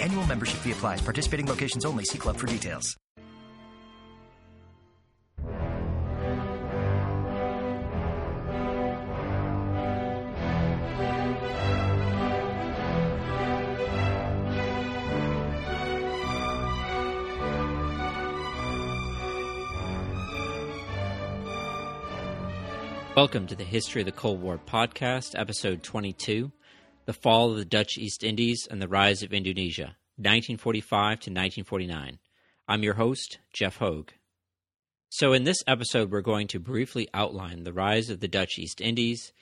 Annual membership fee applies. Participating locations only. See club for details. Welcome to the History of the Cold War podcast, episode 22 The Fall of the Dutch East Indies and the Rise of Indonesia, 1945 to 1949. I'm your host, Jeff Hoag. So, in this episode, we're going to briefly outline the rise of the Dutch East Indies,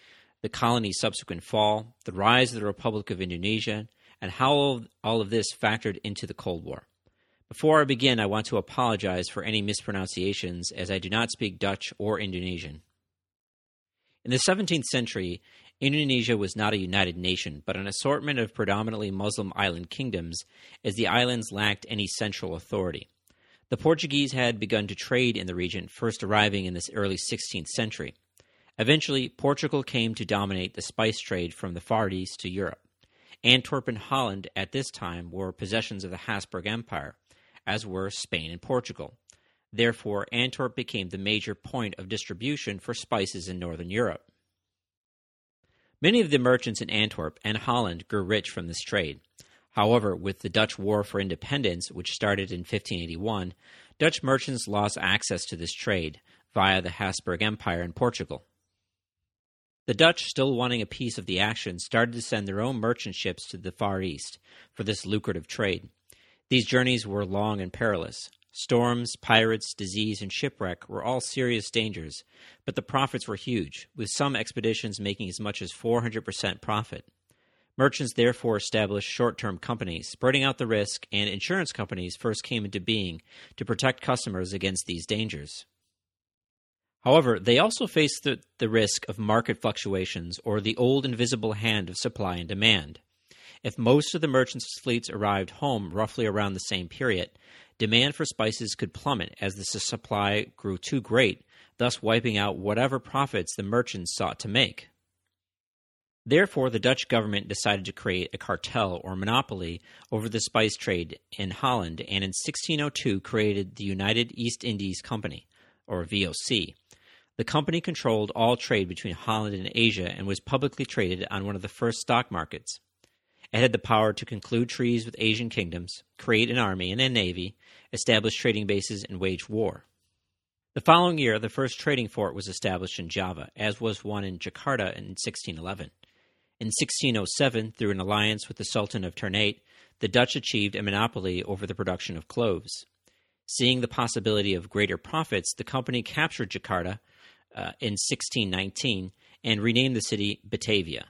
the colony's subsequent fall, the rise of the Republic of Indonesia, and how all of this factored into the Cold War. Before I begin, I want to apologize for any mispronunciations as I do not speak Dutch or Indonesian. In the 17th century, Indonesia was not a united nation, but an assortment of predominantly Muslim island kingdoms, as the islands lacked any central authority. The Portuguese had begun to trade in the region, first arriving in this early 16th century. Eventually, Portugal came to dominate the spice trade from the Far East to Europe. Antwerp and Holland at this time were possessions of the Habsburg Empire, as were Spain and Portugal. Therefore, Antwerp became the major point of distribution for spices in northern Europe. Many of the merchants in Antwerp and Holland grew rich from this trade. However, with the Dutch War for Independence, which started in 1581, Dutch merchants lost access to this trade via the Habsburg Empire in Portugal. The Dutch, still wanting a piece of the action, started to send their own merchant ships to the Far East for this lucrative trade. These journeys were long and perilous. Storms, pirates, disease, and shipwreck were all serious dangers, but the profits were huge, with some expeditions making as much as 400% profit. Merchants therefore established short term companies, spreading out the risk, and insurance companies first came into being to protect customers against these dangers. However, they also faced the, the risk of market fluctuations or the old invisible hand of supply and demand. If most of the merchants' fleets arrived home roughly around the same period, demand for spices could plummet as the supply grew too great, thus wiping out whatever profits the merchants sought to make. Therefore, the Dutch government decided to create a cartel or monopoly over the spice trade in Holland and in 1602 created the United East Indies Company, or VOC. The company controlled all trade between Holland and Asia and was publicly traded on one of the first stock markets. It had the power to conclude treaties with Asian kingdoms, create an army and a navy, establish trading bases, and wage war. The following year, the first trading fort was established in Java, as was one in Jakarta in 1611. In 1607, through an alliance with the Sultan of Ternate, the Dutch achieved a monopoly over the production of cloves. Seeing the possibility of greater profits, the company captured Jakarta uh, in 1619 and renamed the city Batavia.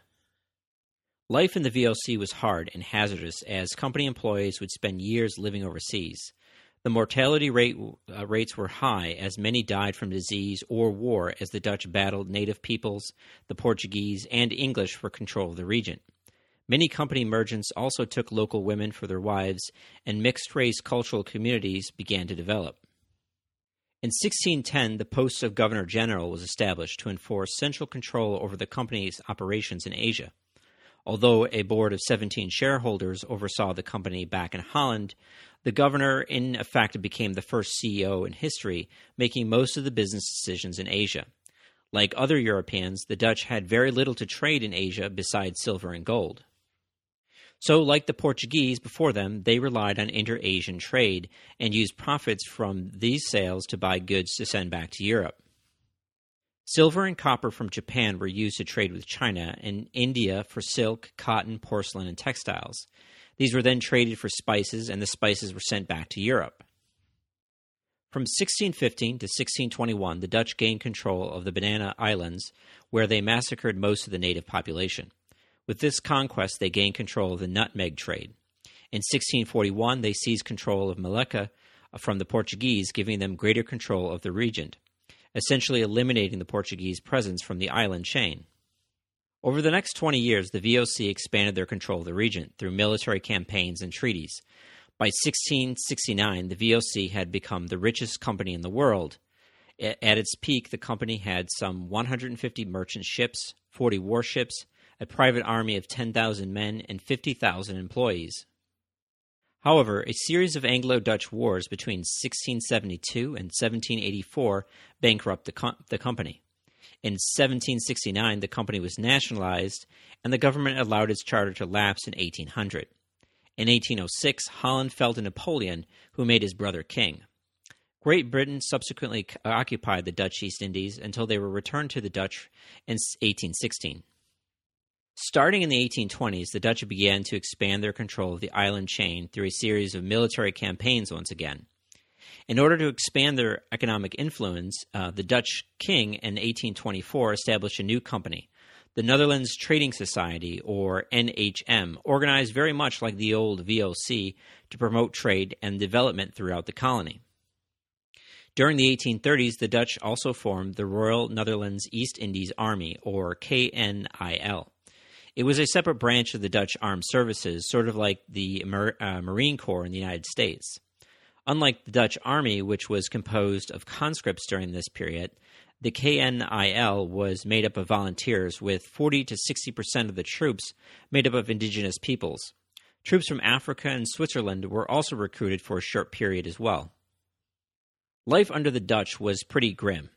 Life in the VOC was hard and hazardous as company employees would spend years living overseas. The mortality rate, uh, rates were high as many died from disease or war as the Dutch battled native peoples, the Portuguese, and English for control of the region. Many company merchants also took local women for their wives, and mixed race cultural communities began to develop. In 1610, the post of Governor General was established to enforce central control over the company's operations in Asia. Although a board of 17 shareholders oversaw the company back in Holland, the governor, in effect, became the first CEO in history, making most of the business decisions in Asia. Like other Europeans, the Dutch had very little to trade in Asia besides silver and gold. So, like the Portuguese before them, they relied on inter Asian trade and used profits from these sales to buy goods to send back to Europe. Silver and copper from Japan were used to trade with China and India for silk, cotton, porcelain, and textiles. These were then traded for spices, and the spices were sent back to Europe. From 1615 to 1621, the Dutch gained control of the Banda Islands, where they massacred most of the native population. With this conquest, they gained control of the nutmeg trade. In 1641, they seized control of Malacca, uh, from the Portuguese, giving them greater control of the region, essentially eliminating the Portuguese presence from the island chain. Over the next 20 years, the VOC expanded their control of the region through military campaigns and treaties. By 1669, the VOC had become the richest company in the world. At its peak, the company had some 150 merchant ships, 40 warships, a private army of 10,000 men, and 50,000 employees. However, a series of Anglo Dutch wars between 1672 and 1784 bankrupted the, the company. In 1769, the company was nationalized, and the government allowed its charter to lapse in 1800. In 1806, Holland fell to Napoleon, who made his brother king. Great Britain subsequently occupied the Dutch East Indies until they were returned to the Dutch in 1816. Starting in the 1820s, the Dutch began to expand their control of the island chain through a series of military campaigns once again. In order to expand their economic influence, uh, the Dutch king in 1824 established a new company, the Netherlands Trading Society, or NHM, organized very much like the old VOC to promote trade and development throughout the colony. During the 1830s, the Dutch also formed the Royal Netherlands East Indies Army, or KNIL. It was a separate branch of the Dutch Armed Services, sort of like the uh, Marine Corps in the United States. Unlike the Dutch army, which was composed of conscripts during this period, the KNIL was made up of volunteers, with 40 to 60 percent of the troops made up of indigenous peoples. Troops from Africa and Switzerland were also recruited for a short period as well. Life under the Dutch was pretty grim.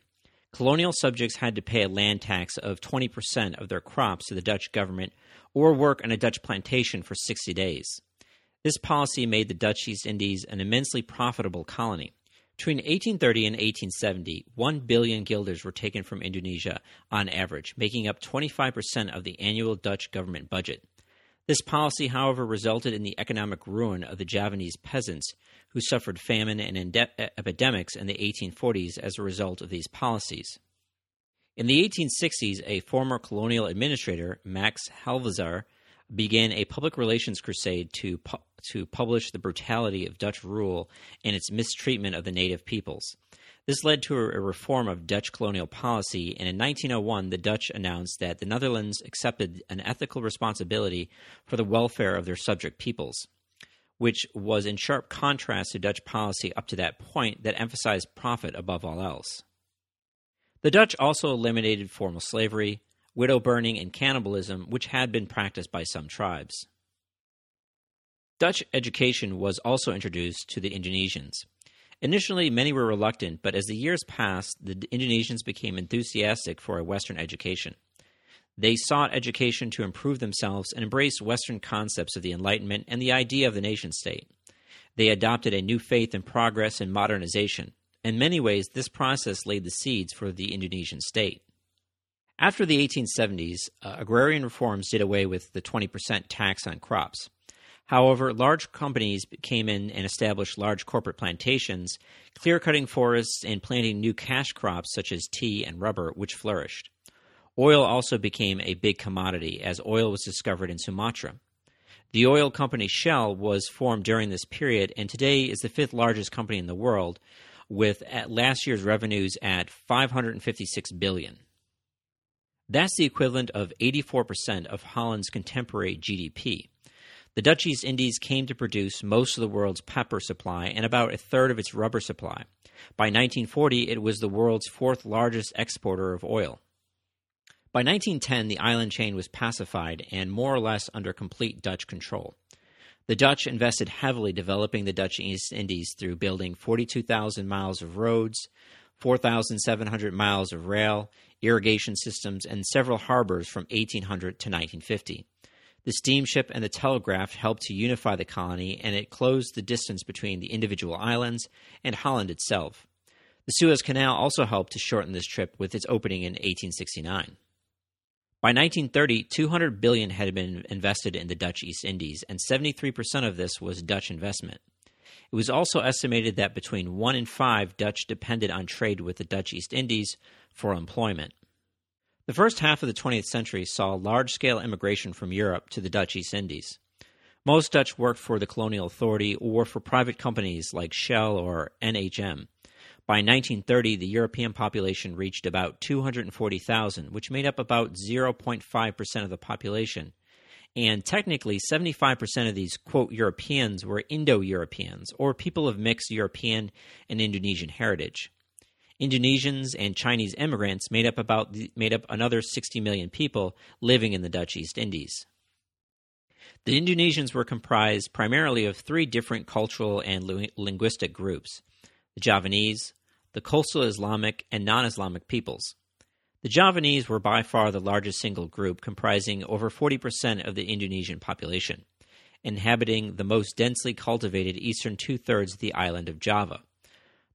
Colonial subjects had to pay a land tax of 20% of their crops to the Dutch government or work on a Dutch plantation for 60 days. This policy made the Dutch East Indies an immensely profitable colony. Between 1830 and 1870, 1 billion guilders were taken from Indonesia on average, making up 25% of the annual Dutch government budget. This policy, however, resulted in the economic ruin of the Javanese peasants, who suffered famine and ende- epidemics in the 1840s as a result of these policies. In the 1860s, a former colonial administrator, Max Havelaar, began a public relations crusade to pu- to publish the brutality of Dutch rule and its mistreatment of the native peoples. This led to a reform of Dutch colonial policy, and in 1901, the Dutch announced that the Netherlands accepted an ethical responsibility for the welfare of their subject peoples, which was in sharp contrast to Dutch policy up to that point that emphasized profit above all else. The Dutch also eliminated formal slavery, widow burning, and cannibalism, which had been practiced by some tribes. Dutch education was also introduced to the Indonesians. Initially, many were reluctant, but as the years passed, the Indonesians became enthusiastic for a Western education. They sought education to improve themselves and embraced Western concepts of the Enlightenment and the idea of the nation state. They adopted a new faith in progress and modernization. In many ways, this process laid the seeds for the Indonesian state. After the 1870s, uh, agrarian reforms did away with the 20% tax on crops. However, large companies came in and established large corporate plantations, clear cutting forests and planting new cash crops such as tea and rubber, which flourished. Oil also became a big commodity as oil was discovered in Sumatra. The oil company Shell was formed during this period and today is the fifth largest company in the world with last year's revenues at 556 billion. That's the equivalent of 84% of Holland's contemporary GDP. The Dutch East Indies came to produce most of the world's pepper supply and about a third of its rubber supply. By 1940, it was the world's fourth largest exporter of oil. By 1910, the island chain was pacified and more or less under complete Dutch control. The Dutch invested heavily developing the Dutch East Indies through building 42,000 miles of roads, 4,700 miles of rail, irrigation systems, and several harbors from 1800 to 1950. The steamship and the telegraph helped to unify the colony, and it closed the distance between the individual islands and Holland itself. The Suez Canal also helped to shorten this trip with its opening in 1869. By 1930, 200 billion had been invested in the Dutch East Indies, and 73% of this was Dutch investment. It was also estimated that between 1 in 5 Dutch depended on trade with the Dutch East Indies for employment. The first half of the 20th century saw large scale immigration from Europe to the Dutch East Indies. Most Dutch worked for the colonial authority or for private companies like Shell or NHM. By 1930, the European population reached about 240,000, which made up about 0.5% of the population. And technically, 75% of these, quote, Europeans were Indo Europeans, or people of mixed European and Indonesian heritage. Indonesians and Chinese immigrants made up about made up another 60 million people living in the Dutch East Indies. The Indonesians were comprised primarily of three different cultural and linguistic groups the Javanese, the coastal Islamic, and non Islamic peoples. The Javanese were by far the largest single group, comprising over 40% of the Indonesian population, inhabiting the most densely cultivated eastern two thirds of the island of Java.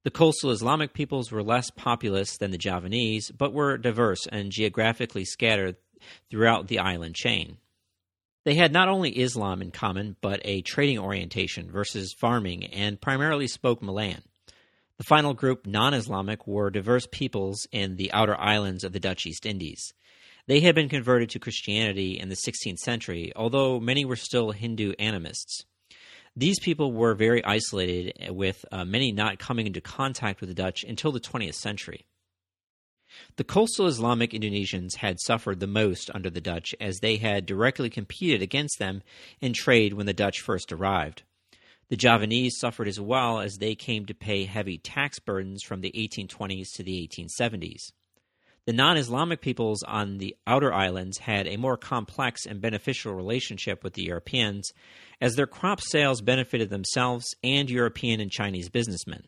The coastal Islamic peoples were less populous than the Javanese, but were diverse and geographically scattered throughout the island chain. They had not only Islam in common, but a trading orientation versus farming, and primarily spoke Malayan. The final group, non Islamic, were diverse peoples in the outer islands of the Dutch East Indies. They had been converted to Christianity in the 16th century, although many were still Hindu animists. These people were very isolated, with uh, many not coming into contact with the Dutch until the 20th century. The coastal Islamic Indonesians had suffered the most under the Dutch as they had directly competed against them in trade when the Dutch first arrived. The Javanese suffered as well as they came to pay heavy tax burdens from the 1820s to the 1870s. The non Islamic peoples on the outer islands had a more complex and beneficial relationship with the Europeans, as their crop sales benefited themselves and European and Chinese businessmen.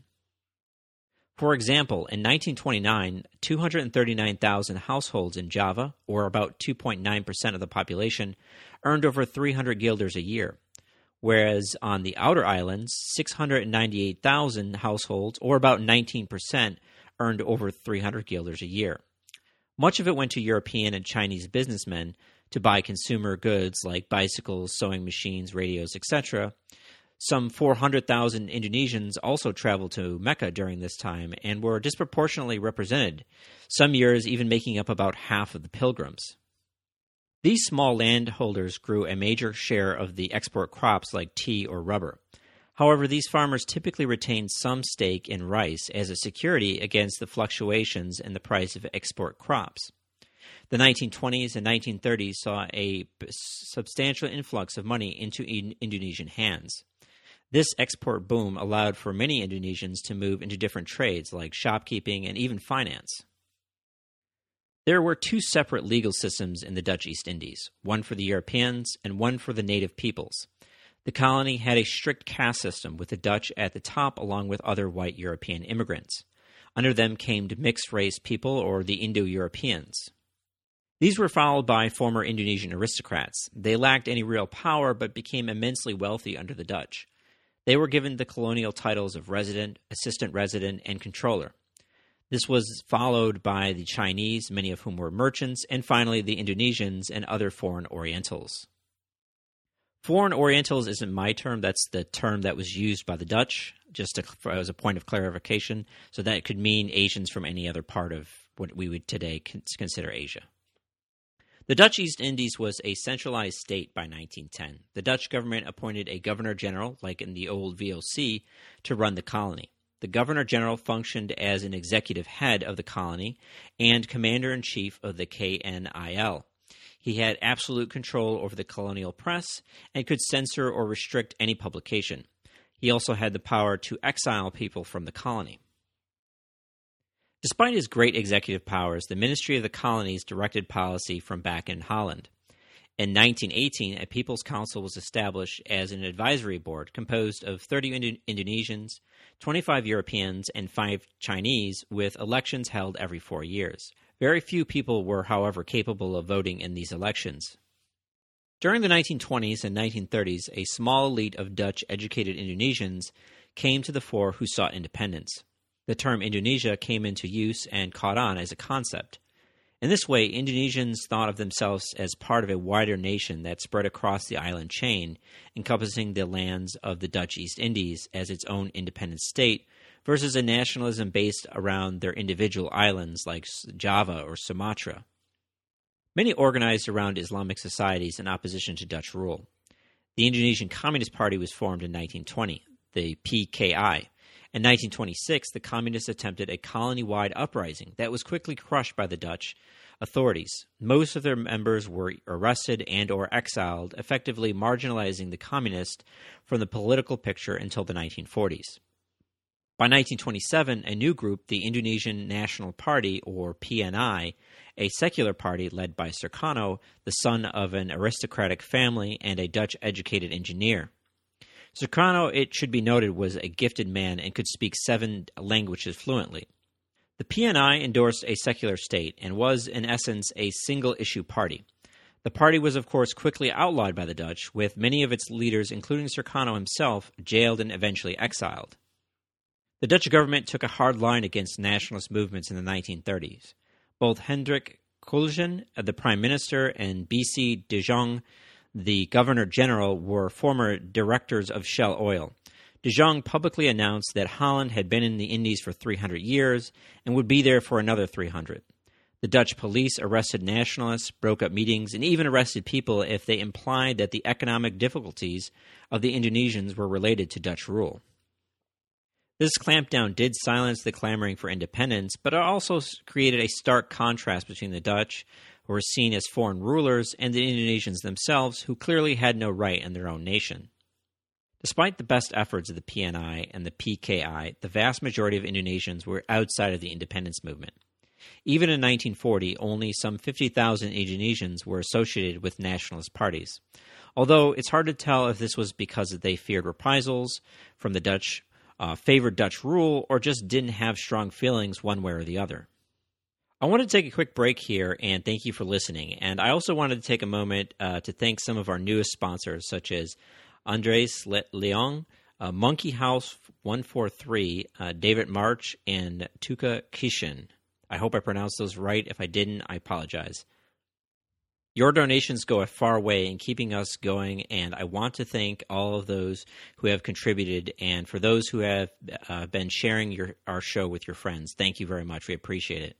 For example, in 1929, 239,000 households in Java, or about 2.9% of the population, earned over 300 guilders a year whereas on the outer islands, 698,000 households, or about 19%, earned over 300 guilders a year. Much of it went to European and Chinese businessmen to buy consumer goods like bicycles, sewing machines, radios, etc. Some 400,000 Indonesians also traveled to Mecca during this time and were disproportionately represented, some years even making up about half of the pilgrims. These small landholders grew a major share of the export crops like tea or rubber. However, these farmers typically retained some stake in rice as a security against the fluctuations in the price of export crops. The 1920s and 1930s saw a substantial influx of money into Indonesian hands. This export boom allowed for many Indonesians to move into different trades like shopkeeping and even finance. There were two separate legal systems in the Dutch East Indies, one for the Europeans and one for the native peoples. The colony had a strict caste system with the Dutch at the top along with other white European immigrants. Under them came the mixed race people or the Indo Europeans. These were followed by former Indonesian aristocrats. They lacked any real power but became immensely wealthy under the Dutch. They were given the colonial titles of resident, assistant resident, and controller. This was followed by the Chinese, many of whom were merchants, and finally the Indonesians and other foreign Orientals. Foreign Orientals isn't my term, that's the term that was used by the Dutch, just to, as a point of clarification. So that could mean Asians from any other part of what we would today consider Asia. The Dutch East Indies was a centralized state by 1910. The Dutch government appointed a governor general, like in the old VOC, to run the colony. The Governor General functioned as an executive head of the colony and commander in chief of the KNIL. He had absolute control over the colonial press and could censor or restrict any publication. He also had the power to exile people from the colony. Despite his great executive powers, the Ministry of the Colonies directed policy from back in Holland. In 1918, a People's Council was established as an advisory board composed of 30 Indo- Indonesians, 25 Europeans, and 5 Chinese, with elections held every four years. Very few people were, however, capable of voting in these elections. During the 1920s and 1930s, a small elite of Dutch educated Indonesians came to the fore who sought independence. The term Indonesia came into use and caught on as a concept. In this way, Indonesians thought of themselves as part of a wider nation that spread across the island chain, encompassing the lands of the Dutch East Indies as its own independent state, versus a nationalism based around their individual islands like Java or Sumatra. Many organized around Islamic societies in opposition to Dutch rule. The Indonesian Communist Party was formed in 1920, the PKI. In 1926, the communists attempted a colony wide uprising that was quickly crushed by the Dutch authorities. Most of their members were arrested and or exiled, effectively marginalizing the communists from the political picture until the 1940s. By 1927, a new group, the Indonesian National Party, or PNI, a secular party led by Sukarno, the son of an aristocratic family and a Dutch educated engineer, Sukarno, it should be noted, was a gifted man and could speak seven languages fluently. The PNI endorsed a secular state and was, in essence, a single issue party. The party was, of course, quickly outlawed by the Dutch, with many of its leaders, including Sukarno himself, jailed and eventually exiled. The Dutch government took a hard line against nationalist movements in the 1930s. Both Hendrik Colijn, the prime minister, and B.C. de Jong, the Governor General were former directors of Shell Oil. De Jong publicly announced that Holland had been in the Indies for 300 years and would be there for another 300. The Dutch police arrested nationalists, broke up meetings, and even arrested people if they implied that the economic difficulties of the Indonesians were related to Dutch rule. This clampdown did silence the clamoring for independence, but it also created a stark contrast between the Dutch, were seen as foreign rulers, and the Indonesians themselves, who clearly had no right in their own nation. Despite the best efforts of the PNI and the PKI, the vast majority of Indonesians were outside of the independence movement. Even in 1940, only some 50,000 Indonesians were associated with nationalist parties. Although it's hard to tell if this was because they feared reprisals from the Dutch, uh, favored Dutch rule, or just didn't have strong feelings one way or the other. I want to take a quick break here and thank you for listening. And I also wanted to take a moment uh, to thank some of our newest sponsors, such as Andres Le- Leong, uh, Monkey House 143, uh, David March, and Tuka Kishin. I hope I pronounced those right. If I didn't, I apologize. Your donations go a far way in keeping us going, and I want to thank all of those who have contributed, and for those who have uh, been sharing your, our show with your friends. Thank you very much. We appreciate it.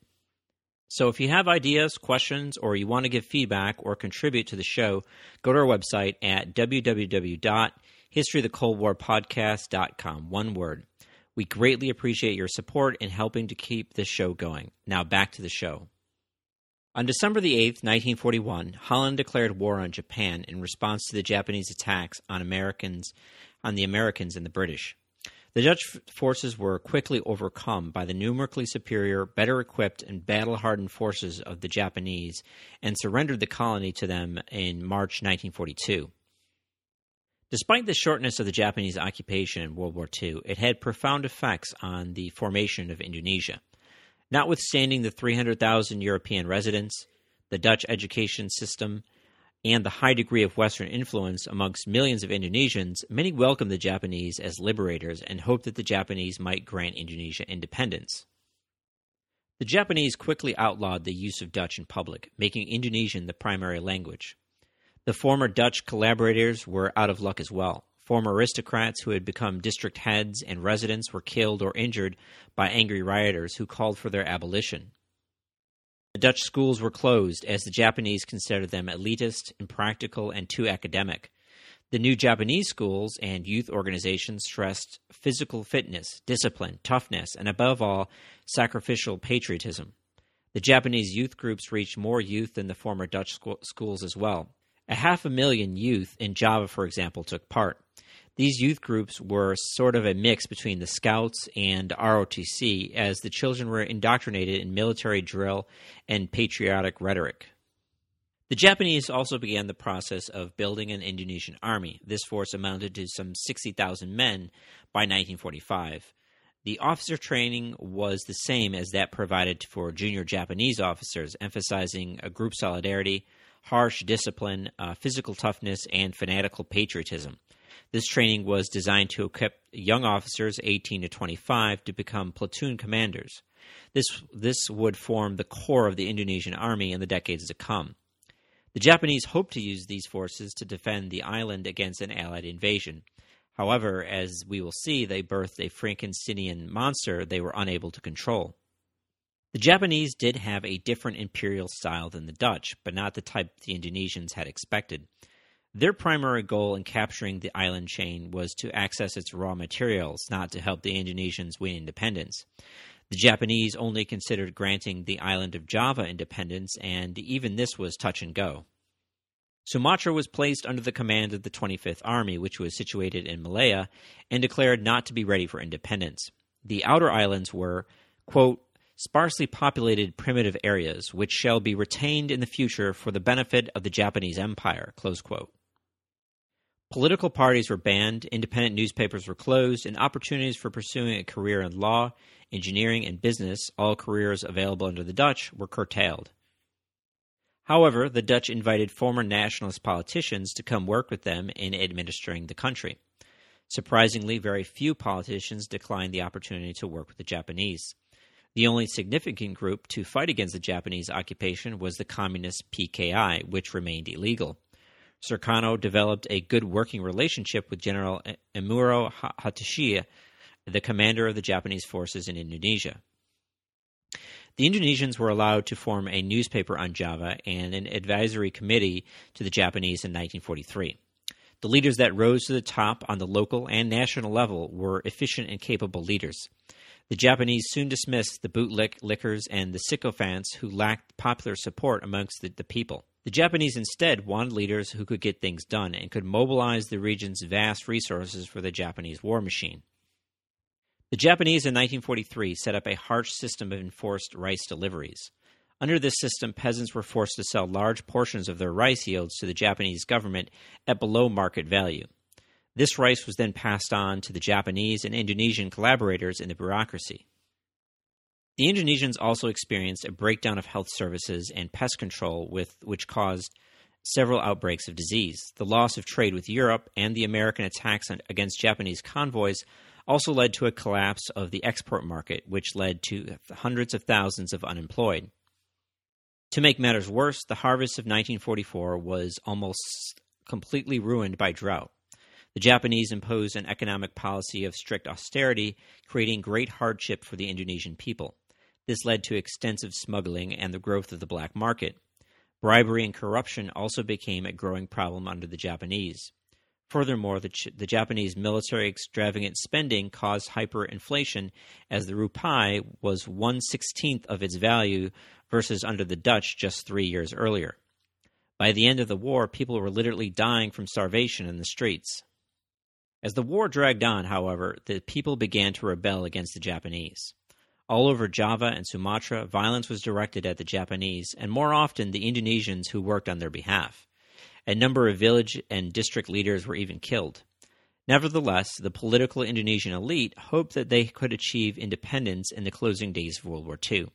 So if you have ideas, questions, or you want to give feedback or contribute to the show, go to our website at www.historyofthecoldwarpodcast.com. One word. We greatly appreciate your support in helping to keep this show going. Now back to the show. On December the 8th, 1941, Holland declared war on Japan in response to the Japanese attacks on Americans on the Americans and the British. The Dutch forces were quickly overcome by the numerically superior, better equipped, and battle hardened forces of the Japanese and surrendered the colony to them in March 1942. Despite the shortness of the Japanese occupation in World War II, it had profound effects on the formation of Indonesia. Notwithstanding the 300,000 European residents, the Dutch education system, and the high degree of Western influence amongst millions of Indonesians, many welcomed the Japanese as liberators and hoped that the Japanese might grant Indonesia independence. The Japanese quickly outlawed the use of Dutch in public, making Indonesian the primary language. The former Dutch collaborators were out of luck as well. Former aristocrats who had become district heads and residents were killed or injured by angry rioters who called for their abolition. The Dutch schools were closed as the Japanese considered them elitist, impractical, and too academic. The new Japanese schools and youth organizations stressed physical fitness, discipline, toughness, and above all, sacrificial patriotism. The Japanese youth groups reached more youth than the former Dutch schools as well. A half a million youth in Java, for example, took part. These youth groups were sort of a mix between the Scouts and ROTC, as the children were indoctrinated in military drill and patriotic rhetoric. The Japanese also began the process of building an Indonesian army. This force amounted to some 60,000 men by 1945. The officer training was the same as that provided for junior Japanese officers, emphasizing a group solidarity, harsh discipline, uh, physical toughness, and fanatical patriotism. This training was designed to equip young officers 18 to 25 to become platoon commanders. This, this would form the core of the Indonesian army in the decades to come. The Japanese hoped to use these forces to defend the island against an Allied invasion. However, as we will see, they birthed a Frankensteinian monster they were unable to control. The Japanese did have a different imperial style than the Dutch, but not the type the Indonesians had expected. Their primary goal in capturing the island chain was to access its raw materials, not to help the Indonesians win independence. The Japanese only considered granting the island of Java independence, and even this was touch and go. Sumatra was placed under the command of the 25th Army, which was situated in Malaya, and declared not to be ready for independence. The outer islands were, quote, sparsely populated primitive areas, which shall be retained in the future for the benefit of the Japanese Empire, close quote. Political parties were banned, independent newspapers were closed, and opportunities for pursuing a career in law, engineering, and business, all careers available under the Dutch, were curtailed. However, the Dutch invited former nationalist politicians to come work with them in administering the country. Surprisingly, very few politicians declined the opportunity to work with the Japanese. The only significant group to fight against the Japanese occupation was the communist PKI, which remained illegal. Sukarno developed a good working relationship with General Emuro Hatashiya, the commander of the Japanese forces in Indonesia. The Indonesians were allowed to form a newspaper on Java and an advisory committee to the Japanese in 1943. The leaders that rose to the top on the local and national level were efficient and capable leaders. The Japanese soon dismissed the bootlickers and the sycophants who lacked popular support amongst the, the people. The Japanese instead wanted leaders who could get things done and could mobilize the region's vast resources for the Japanese war machine. The Japanese in 1943 set up a harsh system of enforced rice deliveries. Under this system, peasants were forced to sell large portions of their rice yields to the Japanese government at below market value. This rice was then passed on to the Japanese and Indonesian collaborators in the bureaucracy. The Indonesians also experienced a breakdown of health services and pest control, with, which caused several outbreaks of disease. The loss of trade with Europe and the American attacks on, against Japanese convoys also led to a collapse of the export market, which led to hundreds of thousands of unemployed. To make matters worse, the harvest of 1944 was almost completely ruined by drought. The Japanese imposed an economic policy of strict austerity, creating great hardship for the Indonesian people. This led to extensive smuggling and the growth of the black market. Bribery and corruption also became a growing problem under the Japanese. Furthermore, the, the Japanese military extravagant spending caused hyperinflation as the rupee was one sixteenth of its value versus under the Dutch just three years earlier. By the end of the war, people were literally dying from starvation in the streets. As the war dragged on, however, the people began to rebel against the Japanese. All over Java and Sumatra, violence was directed at the Japanese and more often the Indonesians who worked on their behalf. A number of village and district leaders were even killed. Nevertheless, the political Indonesian elite hoped that they could achieve independence in the closing days of World War II.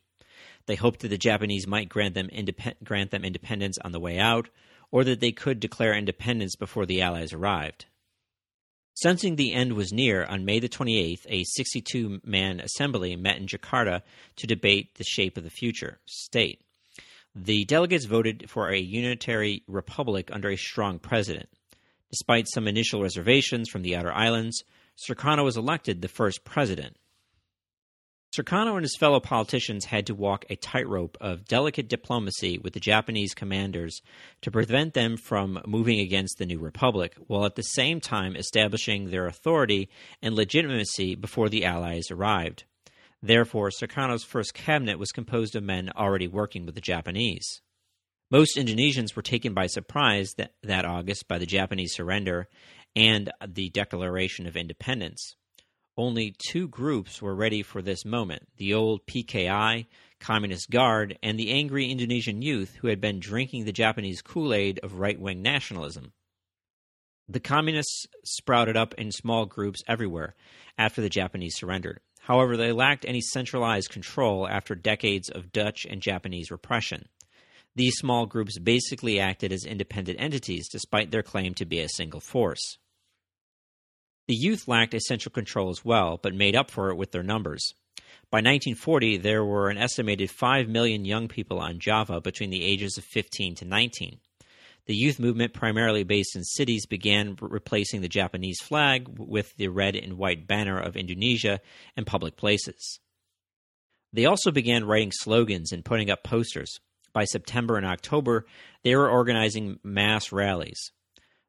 They hoped that the Japanese might grant them, indep- grant them independence on the way out, or that they could declare independence before the Allies arrived. Sensing the end was near, on May the 28th, a 62 man assembly met in Jakarta to debate the shape of the future state. The delegates voted for a unitary republic under a strong president. Despite some initial reservations from the outer islands, Sukarno was elected the first president. Sukarno and his fellow politicians had to walk a tightrope of delicate diplomacy with the Japanese commanders to prevent them from moving against the new republic, while at the same time establishing their authority and legitimacy before the Allies arrived. Therefore, Sukarno's first cabinet was composed of men already working with the Japanese. Most Indonesians were taken by surprise that, that August by the Japanese surrender and the declaration of independence. Only two groups were ready for this moment the old PKI, Communist Guard, and the angry Indonesian youth who had been drinking the Japanese Kool Aid of right wing nationalism. The communists sprouted up in small groups everywhere after the Japanese surrendered. However, they lacked any centralized control after decades of Dutch and Japanese repression. These small groups basically acted as independent entities despite their claim to be a single force. The youth lacked essential control as well, but made up for it with their numbers. By 1940, there were an estimated 5 million young people on Java between the ages of 15 to 19. The youth movement, primarily based in cities, began replacing the Japanese flag with the red and white banner of Indonesia in public places. They also began writing slogans and putting up posters. By September and October, they were organizing mass rallies.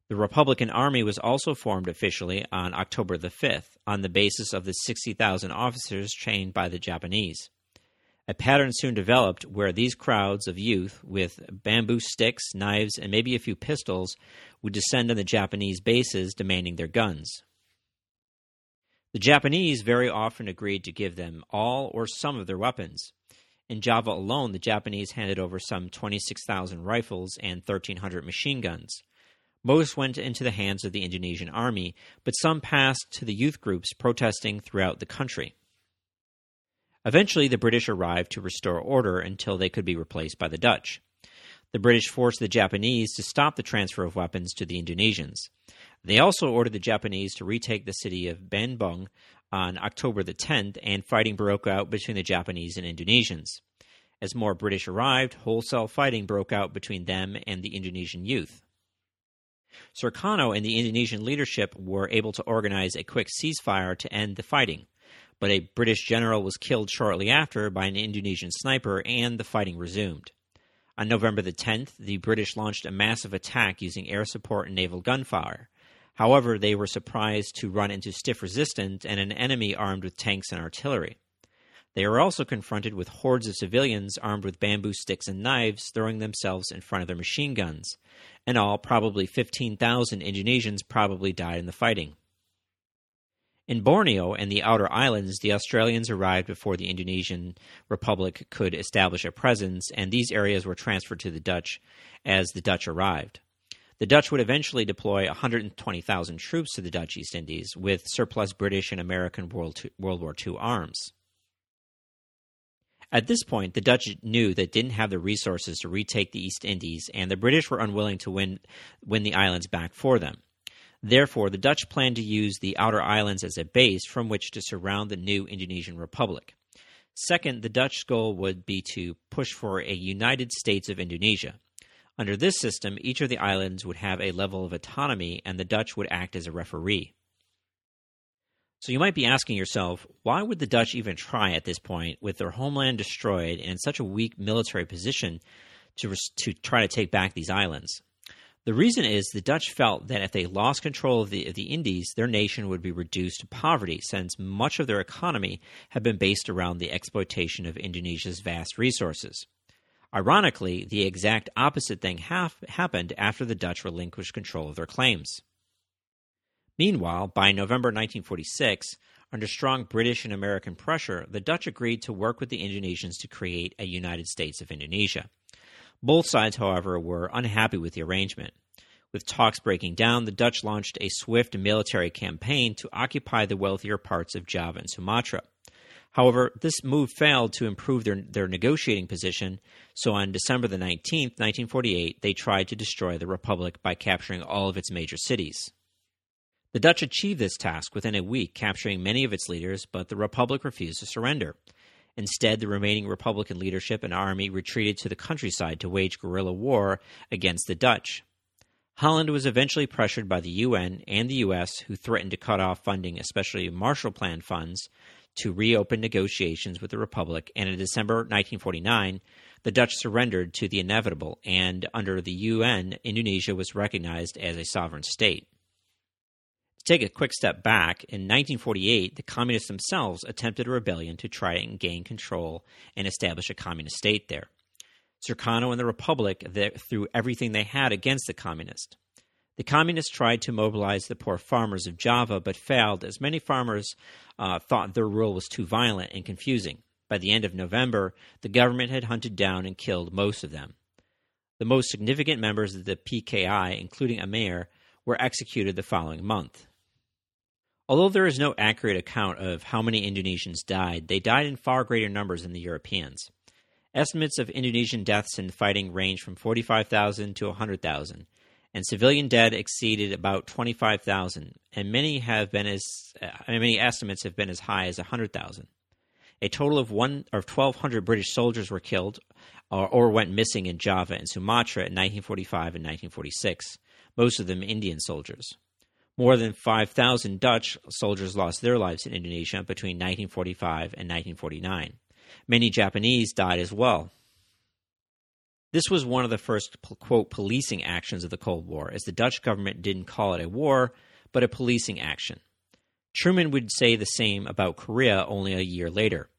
The Republican Army was also formed officially on October the 5th on the basis of the 60,000 officers trained by the Japanese. A pattern soon developed where these crowds of youth with bamboo sticks, knives, and maybe a few pistols would descend on the Japanese bases demanding their guns. The Japanese very often agreed to give them all or some of their weapons. In Java alone, the Japanese handed over some 26,000 rifles and 1,300 machine guns. Most went into the hands of the Indonesian army, but some passed to the youth groups protesting throughout the country. Eventually, the British arrived to restore order until they could be replaced by the Dutch. The British forced the Japanese to stop the transfer of weapons to the Indonesians. They also ordered the Japanese to retake the city of Bandung on October the 10th, and fighting broke out between the Japanese and Indonesians. As more British arrived, wholesale fighting broke out between them and the Indonesian youth. Sukarno and the Indonesian leadership were able to organize a quick ceasefire to end the fighting, but a British general was killed shortly after by an Indonesian sniper and the fighting resumed. On November the 10th, the British launched a massive attack using air support and naval gunfire. However, they were surprised to run into stiff resistance and an enemy armed with tanks and artillery. They were also confronted with hordes of civilians armed with bamboo sticks and knives throwing themselves in front of their machine guns. In all, probably 15,000 Indonesians probably died in the fighting. In Borneo and the outer islands, the Australians arrived before the Indonesian Republic could establish a presence, and these areas were transferred to the Dutch as the Dutch arrived. The Dutch would eventually deploy 120,000 troops to the Dutch East Indies with surplus British and American World, World War II arms. At this point, the Dutch knew they didn't have the resources to retake the East Indies, and the British were unwilling to win, win the islands back for them. Therefore, the Dutch planned to use the outer islands as a base from which to surround the new Indonesian Republic. Second, the Dutch goal would be to push for a United States of Indonesia. Under this system, each of the islands would have a level of autonomy, and the Dutch would act as a referee. So you might be asking yourself, why would the Dutch even try at this point, with their homeland destroyed and in such a weak military position, to, to try to take back these islands? The reason is the Dutch felt that if they lost control of the, of the Indies, their nation would be reduced to poverty, since much of their economy had been based around the exploitation of Indonesia's vast resources. Ironically, the exact opposite thing half happened after the Dutch relinquished control of their claims. Meanwhile, by November 1946, under strong British and American pressure, the Dutch agreed to work with the Indonesians to create a United States of Indonesia. Both sides, however, were unhappy with the arrangement. With talks breaking down, the Dutch launched a swift military campaign to occupy the wealthier parts of Java and Sumatra. However, this move failed to improve their, their negotiating position, so on December the 19th, 1948, they tried to destroy the Republic by capturing all of its major cities. The Dutch achieved this task within a week, capturing many of its leaders, but the Republic refused to surrender. Instead, the remaining Republican leadership and army retreated to the countryside to wage guerrilla war against the Dutch. Holland was eventually pressured by the UN and the US, who threatened to cut off funding, especially Marshall Plan funds, to reopen negotiations with the Republic, and in December 1949, the Dutch surrendered to the inevitable, and under the UN, Indonesia was recognized as a sovereign state. Take a quick step back, in 1948, the communists themselves attempted a rebellion to try and gain control and establish a communist state there. Sukarno and the Republic threw everything they had against the communists. The communists tried to mobilize the poor farmers of Java, but failed as many farmers uh, thought their rule was too violent and confusing. By the end of November, the government had hunted down and killed most of them. The most significant members of the PKI, including Amir, were executed the following month. Although there is no accurate account of how many Indonesians died, they died in far greater numbers than the Europeans. Estimates of Indonesian deaths in fighting range from 45,000 to 100,000, and civilian dead exceeded about 25,000, and many have been as uh, many estimates have been as high as 100,000. A total of one or 1,200 British soldiers were killed or, or went missing in Java and Sumatra in 1945 and 1946, most of them Indian soldiers. More than 5,000 Dutch soldiers lost their lives in Indonesia between 1945 and 1949. Many Japanese died as well. This was one of the first, quote, policing actions of the Cold War, as the Dutch government didn't call it a war, but a policing action. Truman would say the same about Korea only a year later.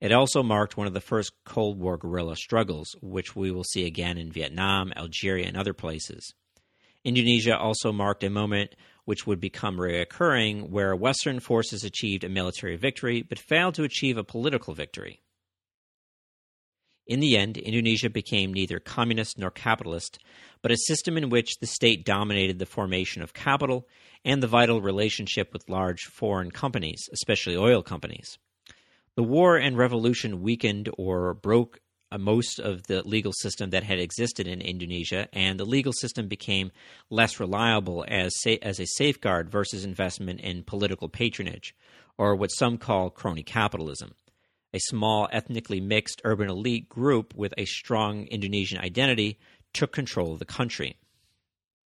It also marked one of the first Cold War guerrilla struggles, which we will see again in Vietnam, Algeria, and other places. Indonesia also marked a moment which would become reoccurring, where Western forces achieved a military victory but failed to achieve a political victory. In the end, Indonesia became neither communist nor capitalist, but a system in which the state dominated the formation of capital and the vital relationship with large foreign companies, especially oil companies. The war and revolution weakened or broke most of the legal system that had existed in Indonesia, and the legal system became less reliable as, sa- as a safeguard versus investment in political patronage, or what some call crony capitalism a small ethnically mixed urban elite group with a strong Indonesian identity took control of the country.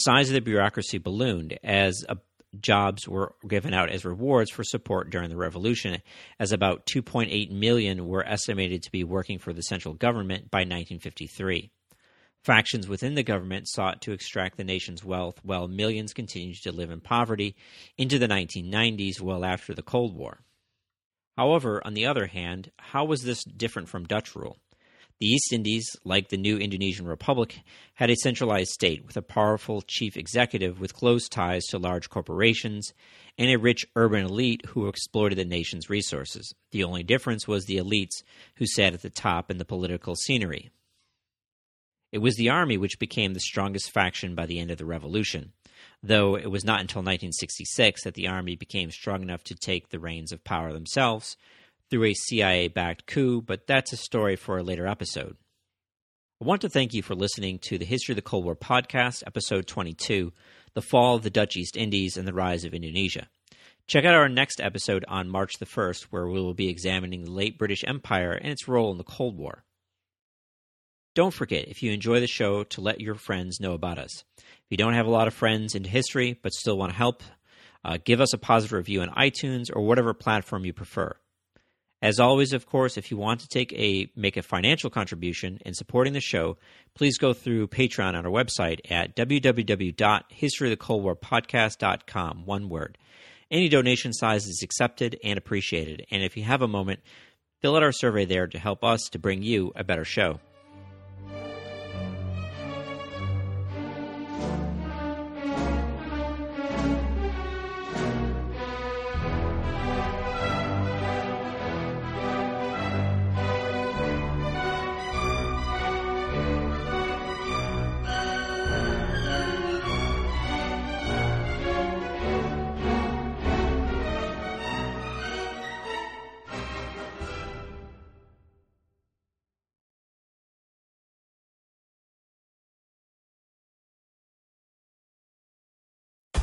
The size of the bureaucracy ballooned as uh, jobs were given out as rewards for support during the revolution, as about 2.8 million were estimated to be working for the central government by 1953. Factions within the government sought to extract the nation's wealth while millions continued to live in poverty into the 1990s, well after the Cold War. However, on the other hand, how was this different from Dutch rule? The East Indies, like the new Indonesian Republic, had a centralized state with a powerful chief executive with close ties to large corporations and a rich urban elite who exploited the nation's resources. The only difference was the elites who sat at the top in the political scenery. It was the army which became the strongest faction by the end of the revolution though it was not until 1966 that the Army became strong enough to take the reins of power themselves through a CIA backed coup, but that's a story for a later episode. I want to thank you for listening to the History of the Cold War podcast, episode 22 The Fall of the Dutch East Indies and the Rise of Indonesia. Check out our next episode on March the 1st, where we will be examining the late British Empire and its role in the Cold War. Don't forget, if you enjoy the show, to let your friends know about us. If you don't have a lot of friends into history but still want to help, uh, give us a positive review on iTunes or whatever platform you prefer. As always, of course, if you want to take a make a financial contribution in supporting the show, please go through Patreon on our website at www.historyofthecoldwarpodcast.com. One word. Any donation size is accepted and appreciated. And if you have a moment, fill out our survey there to help us to bring you a better show.